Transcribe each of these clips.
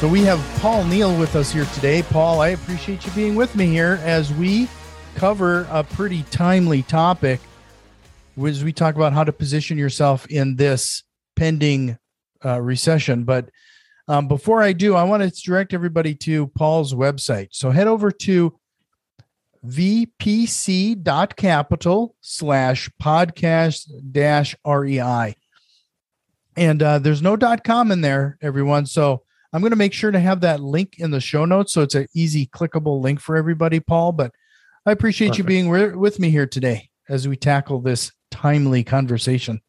So we have Paul Neal with us here today. Paul, I appreciate you being with me here as we cover a pretty timely topic as we talk about how to position yourself in this pending uh, recession. But um, before I do, I want to direct everybody to Paul's website. So head over to vpc.capital slash podcast dash rei. And uh, there's no dot com in there, everyone. So I'm going to make sure to have that link in the show notes so it's an easy clickable link for everybody, Paul. But I appreciate Perfect. you being re- with me here today as we tackle this timely conversation.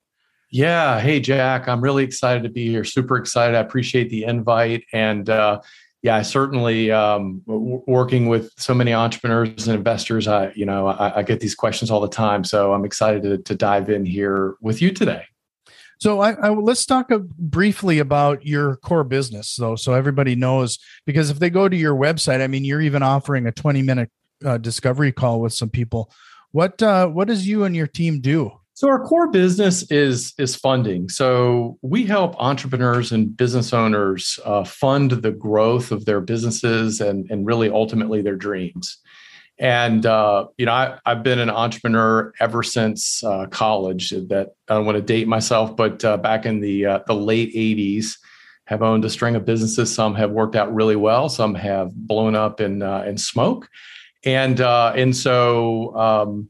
Yeah. Hey, Jack, I'm really excited to be here. Super excited. I appreciate the invite. And uh, yeah, I certainly um, w- working with so many entrepreneurs and investors. I, you know, I, I, get these questions all the time. So I'm excited to, to dive in here with you today. So I, I, let's talk briefly about your core business, though, so everybody knows. Because if they go to your website, I mean, you're even offering a 20 minute uh, discovery call with some people. What uh, what does you and your team do? So our core business is is funding. So we help entrepreneurs and business owners uh, fund the growth of their businesses and and really ultimately their dreams. And uh, you know, I, have been an entrepreneur ever since uh, college. That I don't want to date myself, but uh, back in the uh, the late '80s, have owned a string of businesses. Some have worked out really well. Some have blown up in uh, in smoke. And uh, and so um,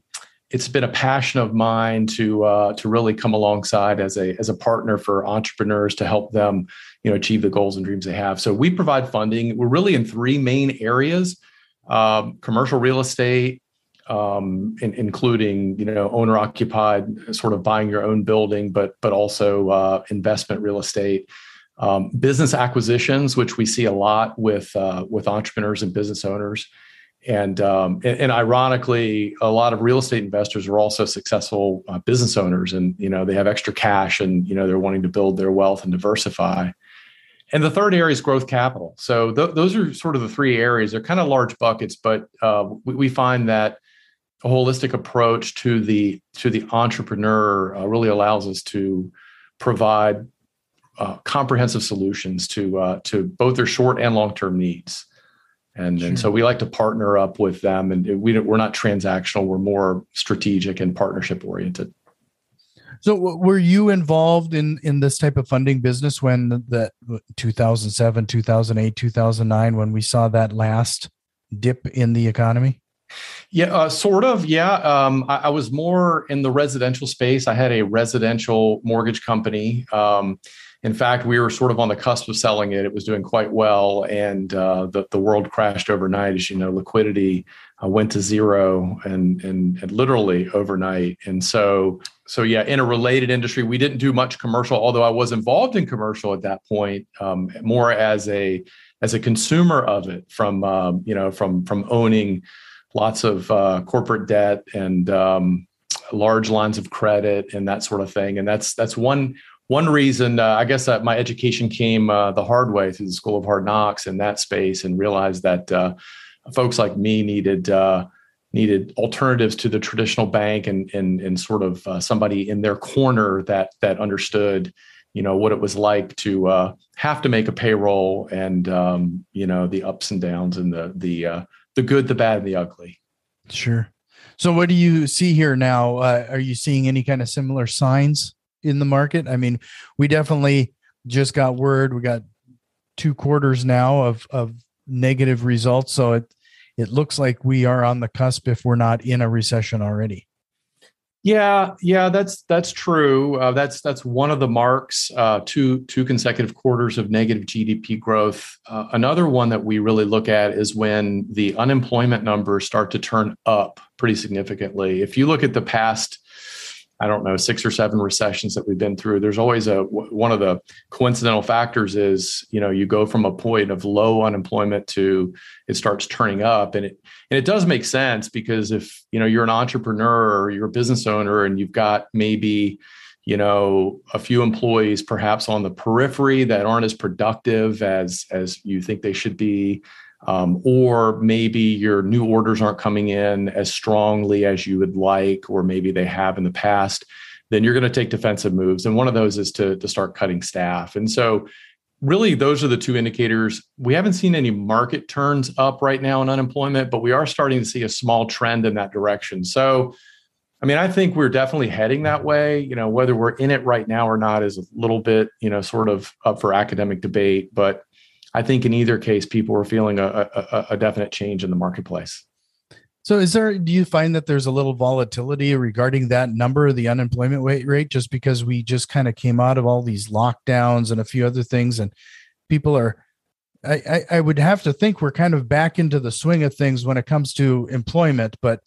it's been a passion of mine to to really come alongside as a as a partner for entrepreneurs to help them you know achieve the goals and dreams they have. So we provide funding. We're really in three main areas um, commercial real estate, um, in, including you know owner occupied, sort of buying your own building, but but also uh, investment real estate, um, business acquisitions, which we see a lot with uh, with entrepreneurs and business owners. And, um, and, and ironically, a lot of real estate investors are also successful uh, business owners, and you know they have extra cash, and you know they're wanting to build their wealth and diversify. And the third area is growth capital. So th- those are sort of the three areas. They're kind of large buckets, but uh, we, we, find that a holistic approach to the to the entrepreneur uh, really allows us to provide uh, comprehensive solutions to uh, to both their short and long term needs. And, sure. and so we like to partner up with them, and we we're not transactional. We're more strategic and partnership oriented. So were you involved in in this type of funding business when the 2007, 2008, 2009 when we saw that last dip in the economy? Yeah, uh, sort of. Yeah, um, I, I, was more in the residential space. I had a residential mortgage company. Um, in fact, we were sort of on the cusp of selling it. It was doing quite well, and uh, the the world crashed overnight. As you know, liquidity uh, went to zero, and, and and literally overnight. And so so yeah, in a related industry, we didn't do much commercial, although I was involved in commercial at that point, um, more as a as a consumer of it from um, you know from from owning lots of uh, corporate debt and um, large lines of credit and that sort of thing. And that's that's one one reason uh, I guess that my education came uh, the hard way through the School of Hard Knocks in that space, and realized that uh, folks like me needed uh, needed alternatives to the traditional bank, and and and sort of uh, somebody in their corner that that understood, you know, what it was like to uh, have to make a payroll, and um, you know the ups and downs, and the the the good, the bad, and the ugly. Sure. So, what do you see here now? are you seeing any kind of similar signs? in the market. I mean, we definitely just got word. We got two quarters now of of negative results, so it it looks like we are on the cusp if we're not in a recession already. Yeah, yeah, that's that's true. Uh, that's that's one of the marks. Uh, two two consecutive quarters of negative GDP growth. Uh, another one that we really look at is when the unemployment numbers start to turn up pretty significantly. If you look at the past I don't know, six or seven recessions that we've been through, there's always a one of the coincidental factors is, you know, you go from a point of low unemployment to it starts turning up. And it and it does make sense because if, you know, you're an entrepreneur or you're a business owner and you've got maybe, you know, a few employees perhaps on the periphery that aren't as productive as as you think they should be um, or maybe your new orders aren't coming in as strongly as you would like, or maybe they have in the past, then you're going to take defensive moves. And one of those is to, to start cutting staff. And so, really, those are the two indicators. We haven't seen any market turns up right now in unemployment, but we are starting to see a small trend in that direction. So, I mean, I think we're definitely heading that way. You know, whether we're in it right now or not is a little bit, you know, sort of up for academic debate. But I think in either case, people were feeling a, a, a definite change in the marketplace. So, is there? Do you find that there's a little volatility regarding that number, the unemployment rate, just because we just kind of came out of all these lockdowns and a few other things, and people are? I, I would have to think we're kind of back into the swing of things when it comes to employment, but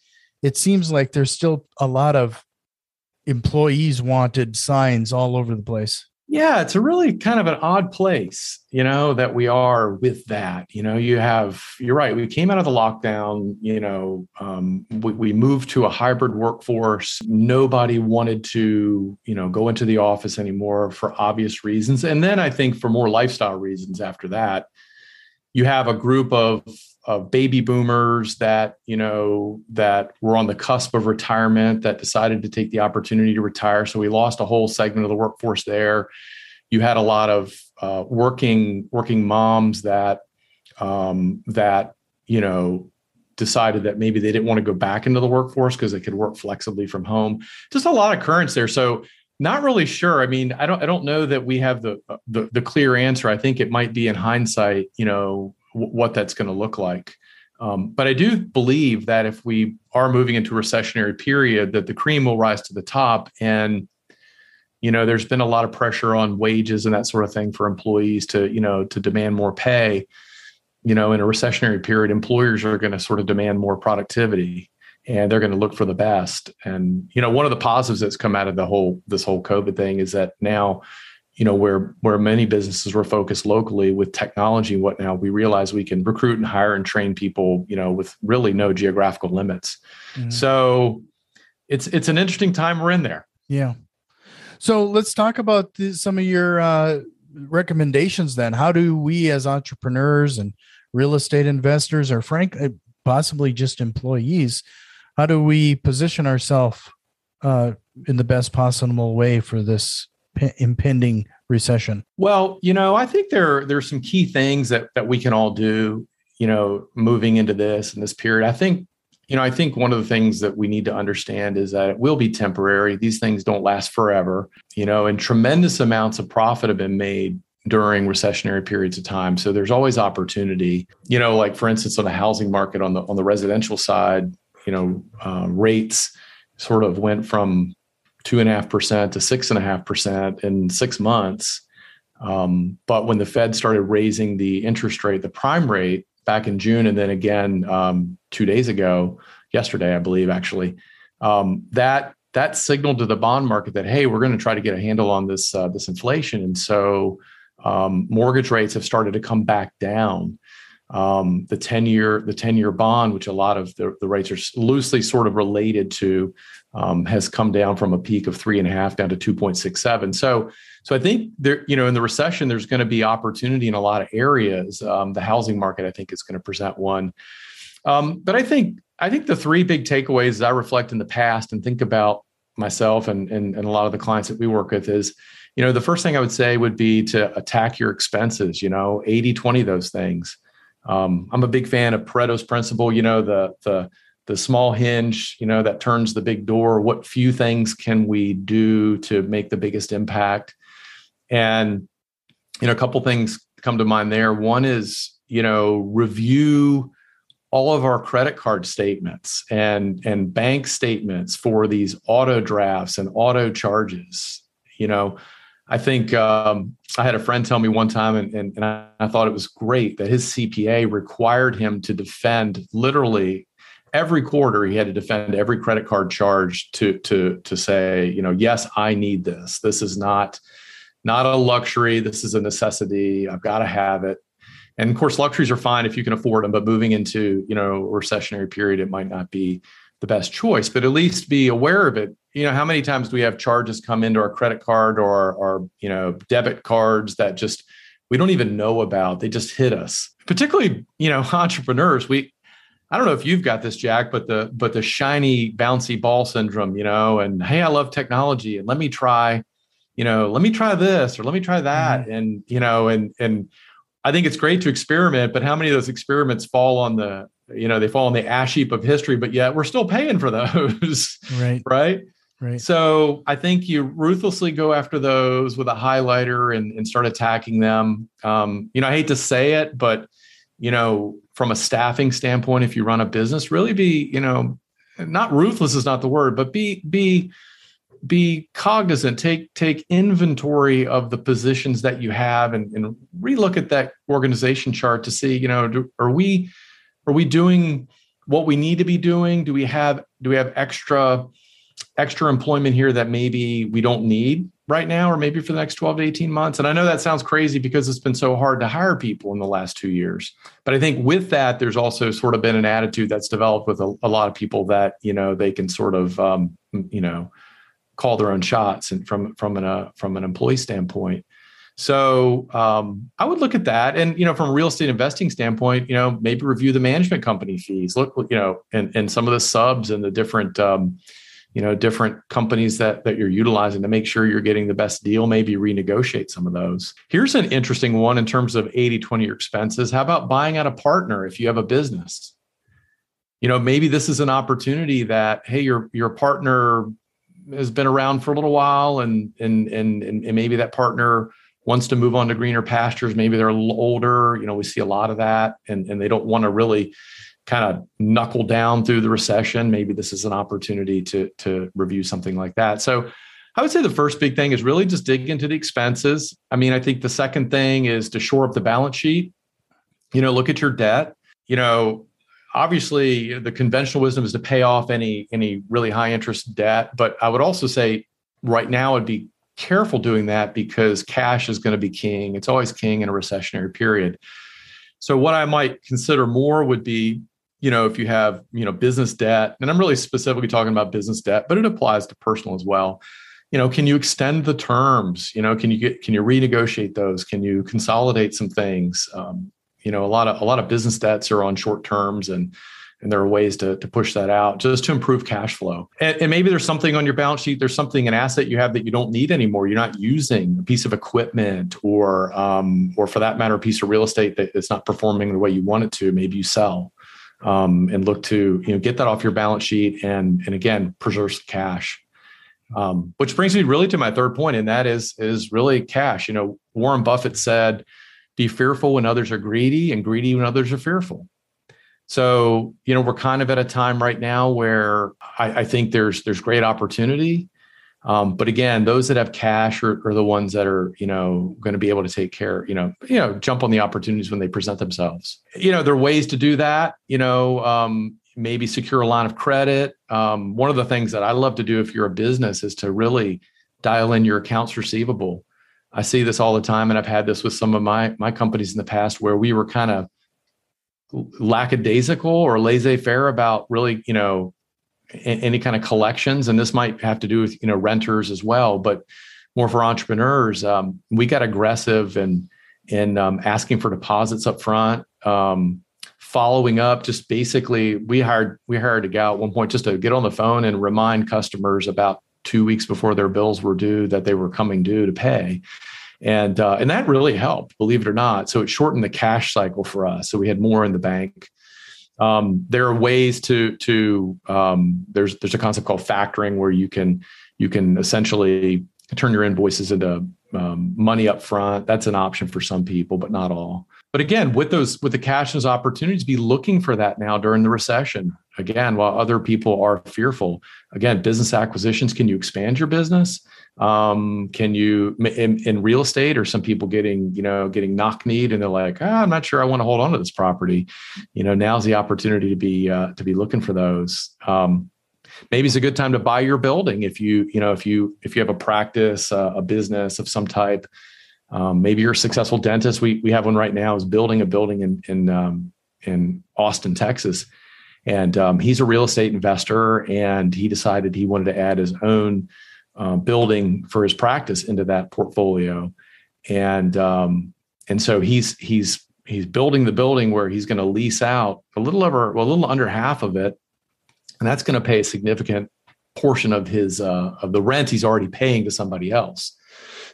it seems like there's still a lot of employees wanted signs all over the place. Yeah, it's a really kind of an odd place, you know, that we are with that. You know, you have, you're right, we came out of the lockdown, you know, um, we, we moved to a hybrid workforce. Nobody wanted to, you know, go into the office anymore for obvious reasons. And then I think for more lifestyle reasons after that, you have a group of of baby boomers that you know that were on the cusp of retirement that decided to take the opportunity to retire. So we lost a whole segment of the workforce there. You had a lot of uh, working working moms that um, that you know decided that maybe they didn't want to go back into the workforce because they could work flexibly from home. Just a lot of currents there. So not really sure. I mean i don't i don't know that we have the the, the clear answer. I think it might be in hindsight you know what that's going to look like. Um, but I do believe that if we are moving into a recessionary period, that the cream will rise to the top. And you know, there's been a lot of pressure on wages and that sort of thing for employees to you know to demand more pay. You know, in a recessionary period, employers are going to sort of demand more productivity and they're going to look for the best. And you know, one of the positives that's come out of the whole this whole COVID thing is that now you know where where many businesses were focused locally with technology and whatnot we realize we can recruit and hire and train people you know with really no geographical limits. Mm-hmm. so it's it's an interesting time we're in there. Yeah. So let's talk about the, some of your uh, recommendations then. How do we as entrepreneurs and real estate investors or frank uh, possibly just employees how do we position ourselves uh, in the best possible way for this impending recession? Well, you know, I think there are some key things that that we can all do, you know, moving into this and this period. I think you know, I think one of the things that we need to understand is that it will be temporary. These things don't last forever, you know, and tremendous amounts of profit have been made during recessionary periods of time. So there's always opportunity. You know, like for instance, on the housing market on the on the residential side, you know, uh, rates sort of went from two and a half percent to six and a half percent in six months. Um, but when the Fed started raising the interest rate, the prime rate back in June, and then again um, two days ago, yesterday, I believe, actually, um, that that signaled to the bond market that hey, we're going to try to get a handle on this uh, this inflation, and so um, mortgage rates have started to come back down. Um, the 10 year the 10 year bond which a lot of the, the rates are loosely sort of related to um, has come down from a peak of three and a half down to 2.67. So, so I think there, you know, in the recession, there's going to be opportunity in a lot of areas. Um, the housing market, I think, is going to present one. Um, but I think, I think the three big takeaways as I reflect in the past and think about myself and, and, and a lot of the clients that we work with is, you know, the first thing I would say would be to attack your expenses, you know, 80, 20 those things. Um, I'm a big fan of Pareto's principle, you know, the, the, the small hinge you know that turns the big door what few things can we do to make the biggest impact? And you know a couple things come to mind there. One is you know review all of our credit card statements and and bank statements for these auto drafts and auto charges. You know i think um, i had a friend tell me one time and, and, and I, I thought it was great that his cpa required him to defend literally every quarter he had to defend every credit card charge to to to say, you know, yes, I need this. This is not not a luxury. This is a necessity. I've got to have it. And of course, luxuries are fine if you can afford them, but moving into you know recessionary period, it might not be the best choice. But at least be aware of it. You know, how many times do we have charges come into our credit card or our you know debit cards that just we don't even know about? They just hit us. Particularly, you know, entrepreneurs. We I don't know if you've got this, Jack, but the but the shiny bouncy ball syndrome, you know, and hey, I love technology, and let me try, you know, let me try this or let me try that, mm-hmm. and you know, and and I think it's great to experiment, but how many of those experiments fall on the, you know, they fall on the ash heap of history, but yet we're still paying for those. Right. right. Right. So I think you ruthlessly go after those with a highlighter and, and start attacking them. Um, you know, I hate to say it, but you know, from a staffing standpoint, if you run a business, really be, you know, not ruthless is not the word, but be be be cognizant. Take take inventory of the positions that you have and, and relook at that organization chart to see you know do, are we are we doing what we need to be doing? Do we have do we have extra extra employment here that maybe we don't need right now or maybe for the next 12 to 18 months and i know that sounds crazy because it's been so hard to hire people in the last two years but i think with that there's also sort of been an attitude that's developed with a, a lot of people that you know they can sort of um, you know call their own shots and from from an uh, from an employee standpoint. So um, I would look at that, and you know, from a real estate investing standpoint, you know, maybe review the management company fees. Look, you know, and and some of the subs and the different, um, you know, different companies that that you're utilizing to make sure you're getting the best deal. Maybe renegotiate some of those. Here's an interesting one in terms of 80 20 your expenses. How about buying out a partner if you have a business? You know, maybe this is an opportunity that hey, your your partner has been around for a little while and and and and maybe that partner wants to move on to greener pastures maybe they're a little older you know we see a lot of that and and they don't want to really kind of knuckle down through the recession. Maybe this is an opportunity to to review something like that. So i would say the first big thing is really just dig into the expenses. I mean i think the second thing is to shore up the balance sheet. You know look at your debt. You know obviously the conventional wisdom is to pay off any any really high interest debt but i would also say right now i'd be careful doing that because cash is going to be king. It's always king in a recessionary period. So what i might consider more would be you know if you have you know business debt and i'm really specifically talking about business debt but it applies to personal as well. You know can you extend the terms? You know can you get can you renegotiate those? Can you consolidate some things? Um, you know a lot of a lot of business debts are on short terms and and there are ways to, to push that out just to improve cash flow. And, and, maybe there's something on your balance sheet there's something an asset you have that you don't need anymore. You're not using a piece of equipment or um, or for that matter a piece of real estate that is not performing the way you want it to. Maybe you sell um, and look to you know get that off your balance sheet and and again preserves the cash um, which brings me really to my third point and that is is really cash you know warren buffett said be fearful when others are greedy and greedy when others are fearful. So, you know, we're kind of at a time right now where I, I think there's there's great opportunity. Um, but again, those that have cash are, are the ones that are, you know, going to be able to take care, you know, you know, jump on the opportunities when they present themselves. You know, there are ways to do that. You know, um, maybe secure a line of credit. Um, one of the things that I love to do if you're a business is to really dial in your accounts receivable. I see this all the time, and I've had this with some of my my companies in the past where we were kind of lackadaisical or laissez-faire about really, you know, any kind of collections. And this might have to do with you know renters as well, but more for entrepreneurs. Um, we got aggressive and in um, asking for deposits up front. Um, following up just basically we hired we hired a gal at one point just to get on the phone and remind customers about two weeks before their bills were due that they were coming due to pay. And, uh, and that really helped, believe it or not. So it shortened the cash cycle for us. So we had more in the bank. Um, there are ways to to um, there's there's a concept called factoring where you can you can essentially turn your invoices into um, money up front. That's an option for some people, but not all. But again, with those with the cash as opportunities, be looking for that now during the recession. again, while other people are fearful, again, business acquisitions, can you expand your business? Um, can you in, in, real estate or some people getting, you know, getting knock kneed and they're like, oh, I'm not sure I want to hold on to this property. You know, now's the opportunity to be uh, to be looking for those. Um, maybe it's a good time to buy your building if you, you know, if you if you have a practice, uh, a business of some type. Um, maybe you're a successful dentist. We we have one right now is building a building in in um, in Austin, Texas and um, he's a real estate investor, and he decided he wanted to add his own uh, building for his practice into that portfolio, and um, and so he's he's he's building the building where he's going to lease out a little over well a little under half of it, and that's going to pay a significant portion of his uh, of the rent he's already paying to somebody else.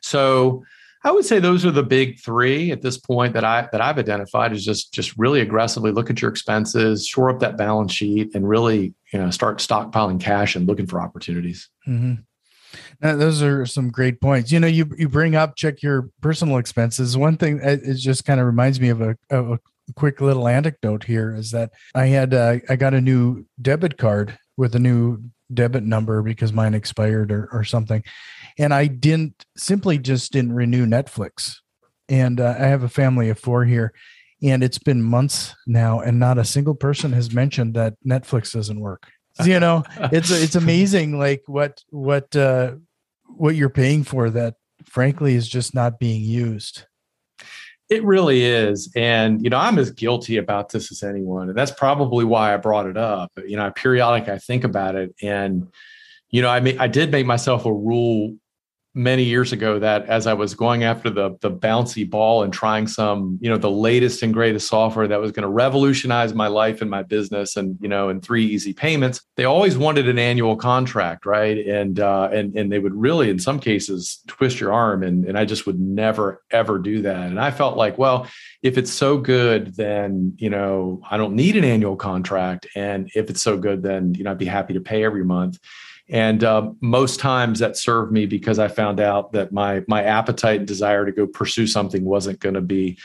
So I would say those are the big three at this point that I that I've identified is just just really aggressively look at your expenses, shore up that balance sheet, and really you know start stockpiling cash and looking for opportunities. Mm-hmm. Now, those are some great points. You know, you you bring up check your personal expenses. One thing it just kind of reminds me of a, of a quick little anecdote here is that I had uh, I got a new debit card with a new debit number because mine expired or, or something and I didn't simply just didn't renew Netflix. And uh, I have a family of four here, and it's been months now, and not a single person has mentioned that Netflix doesn't work. You know, it's it's amazing, like what what uh, what you're paying for that, frankly, is just not being used. It really is. And, you know, I'm as guilty about this as anyone. And that's probably why I brought it up. You know, I periodically I think about it. And, you know, I mean, I did make myself a rule many years ago that as I was going after the the bouncy ball and trying some, you know, the latest and greatest software that was going to revolutionize my life and my business, and you know, in three easy payments, they always wanted an annual contract, right? And uh, and and they would really, in some cases, twist your arm, and and I just would never ever do that. And I felt like, well, if it's so good, then you know, I don't need an annual contract, and if it's so good, then you know, I'd be happy to pay every month and uh, most times that served me because I found out that my my appetite and desire to go pursue something wasn't going to be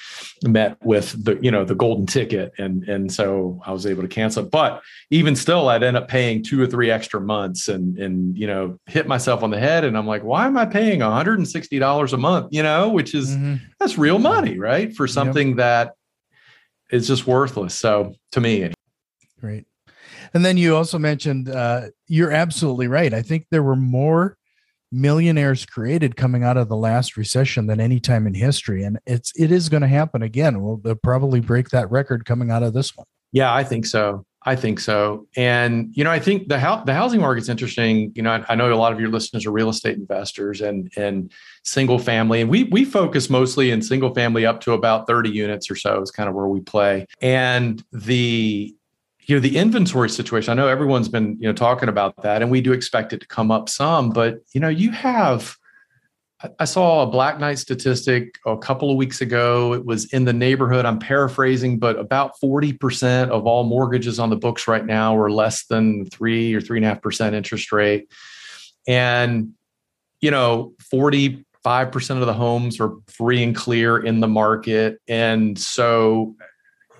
met with the you know the golden ticket, and and so I was able to cancel it. But even still, I'd end up paying two or three extra months, and and you know hit myself on the head, and I'm like, why am I paying 160 dollars a month? You know, which is mm-hmm. that's real money, right, for something yep. that is just worthless. So to me, great. And then you also mentioned uh, you're absolutely right. I think there were more millionaires created coming out of the last recession than any time in history, and it's it is going to happen again. We'll probably break that record coming out of this one. Yeah, I think so. I think so. And you know, I think the the housing market's interesting. You know, I, I, know a lot of your listeners are real estate investors and and single family, and we we focus mostly in single family up to about thirty units or so is kind of where we play. And the you know the inventory situation i know everyone's been you know talking about that and we do expect it to come up some but you know you have i saw a black knight statistic a couple of weeks ago. It was in the neighborhood i'm paraphrasing but about 40% of all mortgages on the books right now are less than three or three and a half percent interest rate. And you know 45% of the homes are free and clear in the market. And so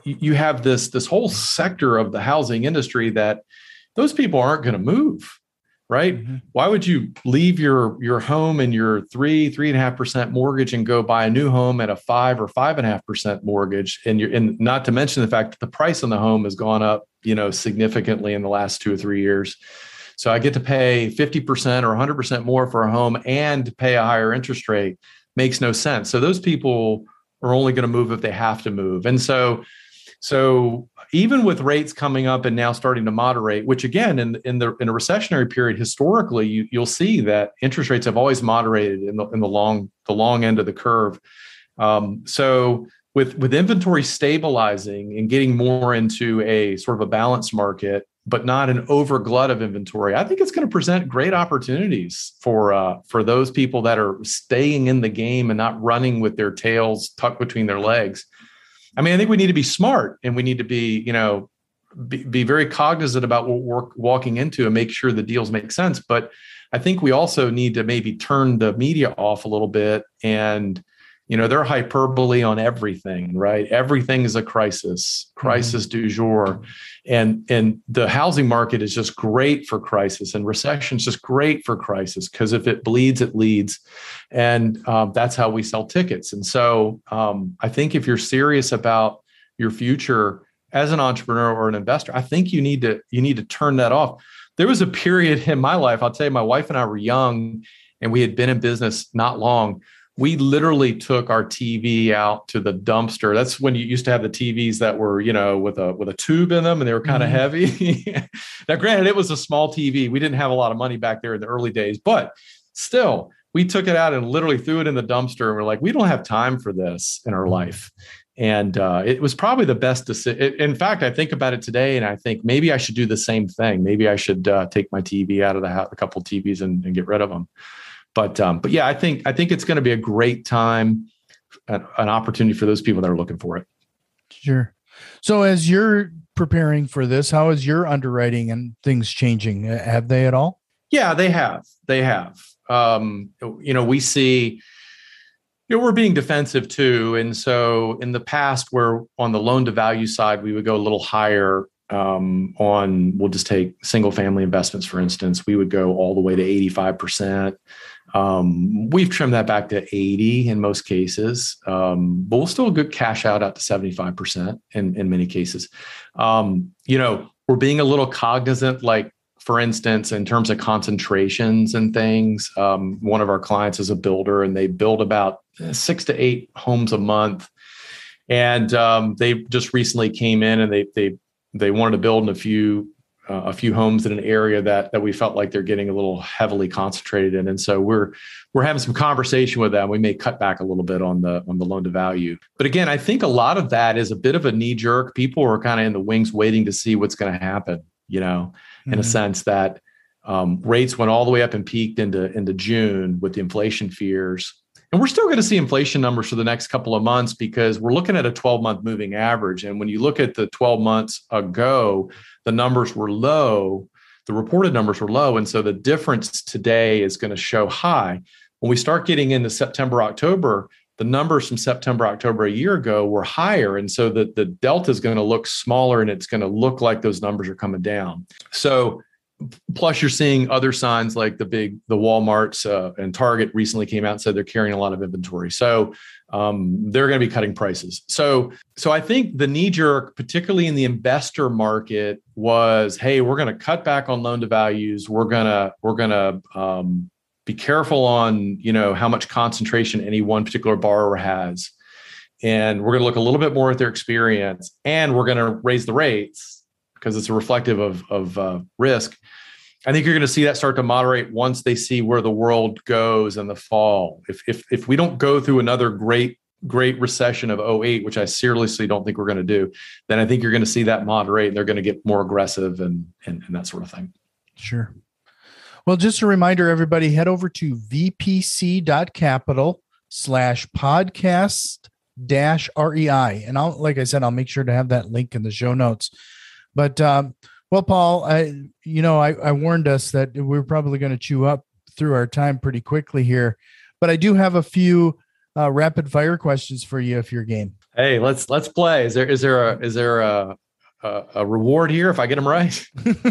you have this this whole sector of the housing industry that those people aren't going to move right? Mm-hmm. why would you leave your your home and your three three and a half percent mortgage and go buy a new home at a five or five and a half percent mortgage? And you're and not to mention the fact that the price on the home has gone up you know significantly in the last two or three years. So i get to pay 50% or 100% more for a home and pay a higher interest rate makes no sense. So those people are only going to move if they have to move. And so so even with rates coming up and now starting to moderate, which again in in the in a recessionary period historically you, you'll see that interest rates have always moderated in the in the long the long end of the curve. Um, so with with inventory stabilizing and getting more into a sort of a balanced market, but not an overglut of inventory, I think it's going to present great opportunities for uh, for those people that are staying in the game and not running with their tails tucked between their legs. I mean, I think we need to be smart and we need to be, you know, be, be very cognizant about what we're walking into and make sure the deals make sense. But I think we also need to maybe turn the media off a little bit and you know they're hyperbole on everything right? Everything is a crisis crisis mm-hmm. du jour. And and the housing market is just great for crisis and recession is just great for crisis because if it bleeds it leads. And um, that's how we sell tickets. And so um, i think if you're serious about your future as an entrepreneur or an investor i think you need to you need to turn that off. There was a period in my life i'll tell you my wife and i were young and we had been in business not long we literally took our TV out to the dumpster. That's when you used to have the TVs that were, you know, with a with a tube in them and they were kind of mm-hmm. heavy. now, granted, it was a small TV. We didn't have a lot of money back there in the early days, but still, we took it out and literally threw it in the dumpster. And we're like, we don't have time for this in our mm-hmm. life. And uh, it was probably the best decision. In fact, I think about it today, and I think maybe I should do the same thing. Maybe I should uh, take my TV out of the house, a couple TVs, and, and get rid of them but um, but yeah, I think I think it's going to be a great time, an, an opportunity for those people that are looking for it. Sure. So as you're preparing for this, how is your underwriting and things changing? Have they at all? Yeah, they have. They have. Um, you know, we see you know we're being defensive too and so in the past where on the loan to value side we would go a little higher um, on we'll just take single family investments for instance we would go all the way to 85% um, we've trimmed that back to 80 in most cases, um, but we'll still good cash out out to 75% in, in many cases. Um, you know, we're being a little cognizant, like for instance, in terms of concentrations and things. Um, one of our clients is a builder and they build about six to eight homes a month. And um, they just recently came in and they they they wanted to build in a few uh, a few homes in an area that that we felt like they're getting a little heavily concentrated in and so we're we're having some conversation with them we may cut back a little bit on the on the loan to value but again i think a lot of that is a bit of a knee jerk people are kind of in the wings waiting to see what's going to happen you know mm-hmm. in a mm-hmm. sense that um, rates went all the way up and peaked into into june with the inflation fears and we're still going to see inflation numbers for the next couple of months because we're looking at a 12 month moving average. And when you look at the 12 months ago, the numbers were low, the reported numbers were low. And so the difference today is going to show high. When we start getting into September, October, the numbers from September, October a year ago were higher. And so the, the delta is going to look smaller and it's going to look like those numbers are coming down. So plus you're seeing other signs like the big the walmarts uh, and target recently came out and said they're carrying a lot of inventory. So um, they're going to be cutting prices. So so i think the knee jerk particularly in the investor market was hey we're going to cut back on loan to values. We're going to we're going to um, be careful on you know how much concentration any one particular borrower has. And we're going to look a little bit more at their experience and we're going to raise the rates because it's a reflective of, of uh, risk. I think you're going to see that start to moderate once they see where the world goes in the fall. If if if we don't go through another great great recession of 08, which I seriously don't think we're going to do, then I think you're going to see that moderate and they're going to get more aggressive and, and, and that sort of thing. Sure. Well, just a reminder, everybody, head over to vpc.capital slash podcast dash REI. And I'll, like I said, I'll make sure to have that link in the show notes. But um, well, Paul, I you know I, I warned us that we are probably going to chew up through our time pretty quickly here, but I do have a few uh, rapid fire questions for you if you're game. Hey, let's let's play. Is there is there a is there a a, a reward here if I get them right?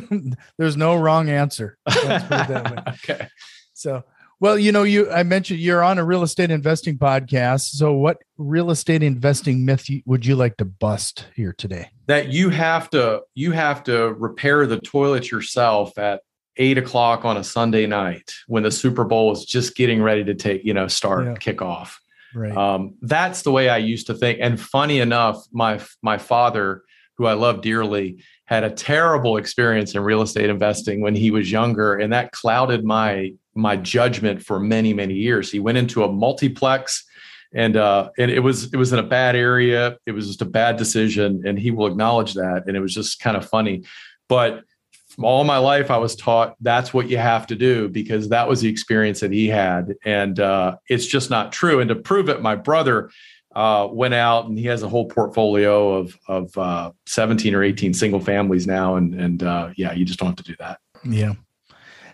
There's no wrong answer. okay. So well, you know, you I mentioned you're on a real estate investing podcast. So, what real estate investing myth would you like to bust here today? That you have to you have to repair the toilet yourself at eight o'clock on a Sunday night when the Super Bowl is just getting ready to take you know start yeah. kickoff. Right. Um, that's the way I used to think. And funny enough, my my father, who I love dearly, had a terrible experience in real estate investing when he was younger, and that clouded my my judgment for many many years. He went into a multiplex, and uh, and it was it was in a bad area. It was just a bad decision, and he will acknowledge that. And it was just kind of funny, but all my life I was taught that's what you have to do because that was the experience that he had, and uh, it's just not true. And to prove it, my brother uh, went out and he has a whole portfolio of of uh, 17 or 18 single families now, and and uh, yeah, you just don't have to do that. Yeah.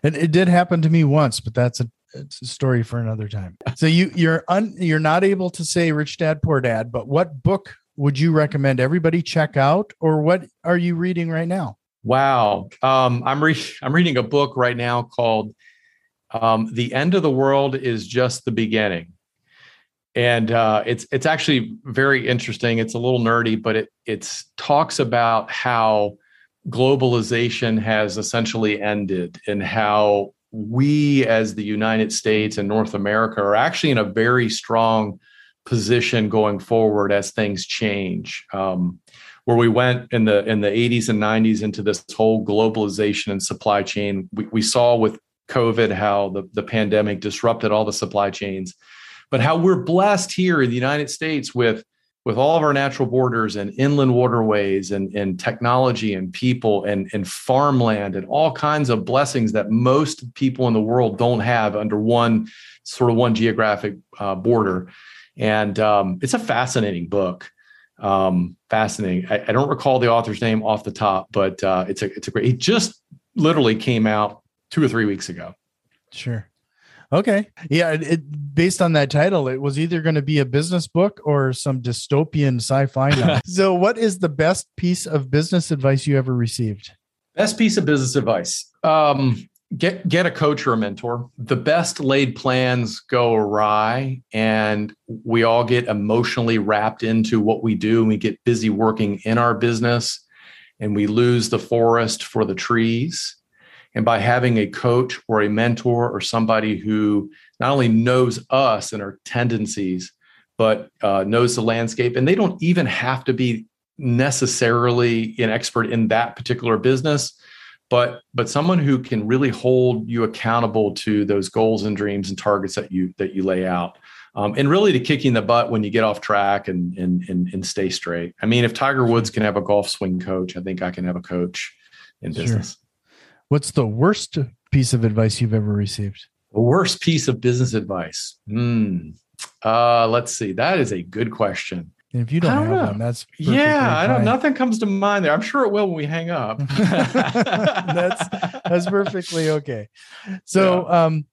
It, it did happen to me once, but that's a it's a story for another time. So you you're un, you're not able to say Rich Dad Poor Dad, but what book would you recommend everybody check out, or what are you reading right now? Wow, um, I'm re- I'm reading a book right now called um, "The End of the World Is Just the Beginning," and uh, it's it's actually very interesting. It's a little nerdy, but it it's talks about how globalization has essentially ended and how we as the United States and North America are actually in a very strong position going forward as things change. Um, where we went in the in the 80s and 90s into this whole globalization and supply chain, we, we saw with COVID how the, the pandemic disrupted all the supply chains, but how we're blessed here in the United States with with all of our natural borders and inland waterways and, and technology and people and, and farmland and all kinds of blessings that most people in the world don't have under one sort of one geographic uh, border. And um, it's a fascinating book. Um, fascinating. I, I, don't recall the author's name off the top, but uh, it's a it's a great. It just literally came out two or three weeks ago. Sure. Okay. Yeah. It, it, based on that title, it was either going to be a business book or some dystopian sci-fi. so, what is the best piece of business advice you ever received? Best piece of business advice. Um, get get a coach or a mentor. The best laid plans go awry, and we all get emotionally wrapped into what we do. And we get busy working in our business, and we lose the forest for the trees and by having a coach or a mentor or somebody who not only knows us and our tendencies, but uh, knows the landscape, and they don't even have to be necessarily an expert in that particular business, but but someone who can really hold you accountable to those goals and dreams and targets that you that you lay out. Um, and really to kicking the butt when you get off track and, and and and stay straight. I mean, if Tiger Woods can have a golf swing coach, I think I can have a coach in business. Sure. What's the worst piece of advice you've ever received? The worst piece of business advice. Hmm. Uh, let's see. That is a good question. And if you don't, don't have know. one, that's yeah. I don't. Nothing comes to mind there. I'm sure it will when we hang up. that's that's perfectly okay. So, yeah. um,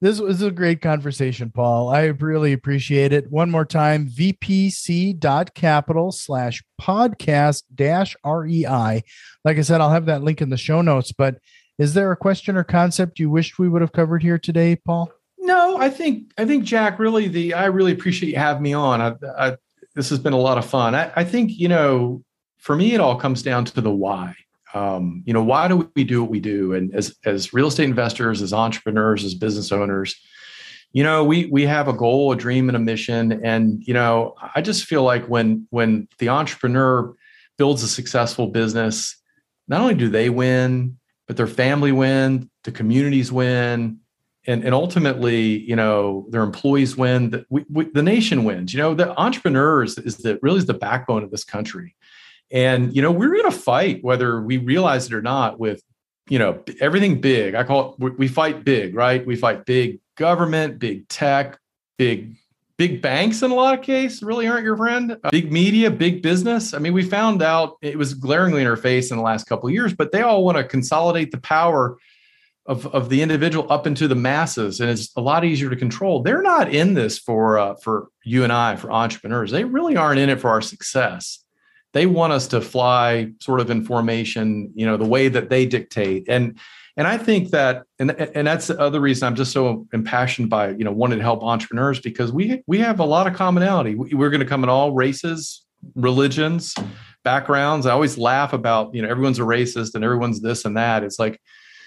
this was a great conversation, Paul. I really appreciate it. One more time, vpc.capital slash podcast dash REI. Like I said, I'll have that link in the show notes, but is there a question or concept you wished we would have covered here today, Paul? No, I think I think Jack really the I really appreciate you having me on. I, I, this has been a lot of fun. I, I, think you know for me it all comes down to the why. Um, you know why do we do what we do? And as as real estate investors, as entrepreneurs, as business owners, you know we we have a goal, a dream, and a mission. And you know I just feel like when when the entrepreneur builds a successful business, not only do they win, but their family win, the communities win, and, and ultimately, you know, their employees win. The, we, we, the nation wins. You know, the entrepreneurs is the really is the backbone of this country, and you know, we're going to fight whether we realize it or not with you know everything big. I call it we fight big, right? We fight big government, big tech, big big banks in a lot of cases really aren't your friend. Uh, big media, big business. I mean, we found out it was glaringly in our face in the last couple of years, but they all want to consolidate the power of, of the individual up into the masses, and it's a lot easier to control. They're not in this for uh, for you and I, for entrepreneurs. They really aren't in it for our success. They want us to fly sort of in formation, you know, the way that they dictate. And and I think that, and and that's the other reason I'm just so impassioned by you know wanting to help entrepreneurs because we we have a lot of commonality. We're going to come in all races, religions, backgrounds. I always laugh about you know everyone's a racist and everyone's this and that. It's like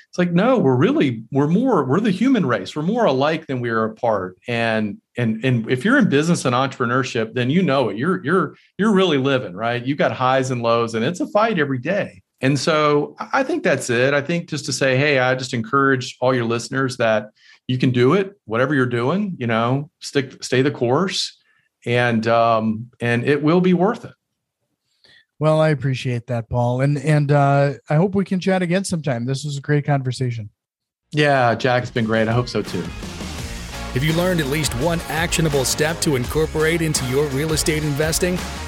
it's like no, we're really we're more we're the human race. We're more alike than we are apart. And and and if you're in business and entrepreneurship, then you know it. You're you're you're really living right. You've got highs and lows, and it's a fight every day. And so I think that's it. I think just to say, hey, I just encourage all your listeners that you can do it, whatever you're doing, you know, stick, stay the course, and um, and it will be worth it. Well, I appreciate that, Paul, and and uh, I hope we can chat again sometime. This was a great conversation. Yeah, Jack, it's been great. I hope so too. Have you learned at least one actionable step to incorporate into your real estate investing?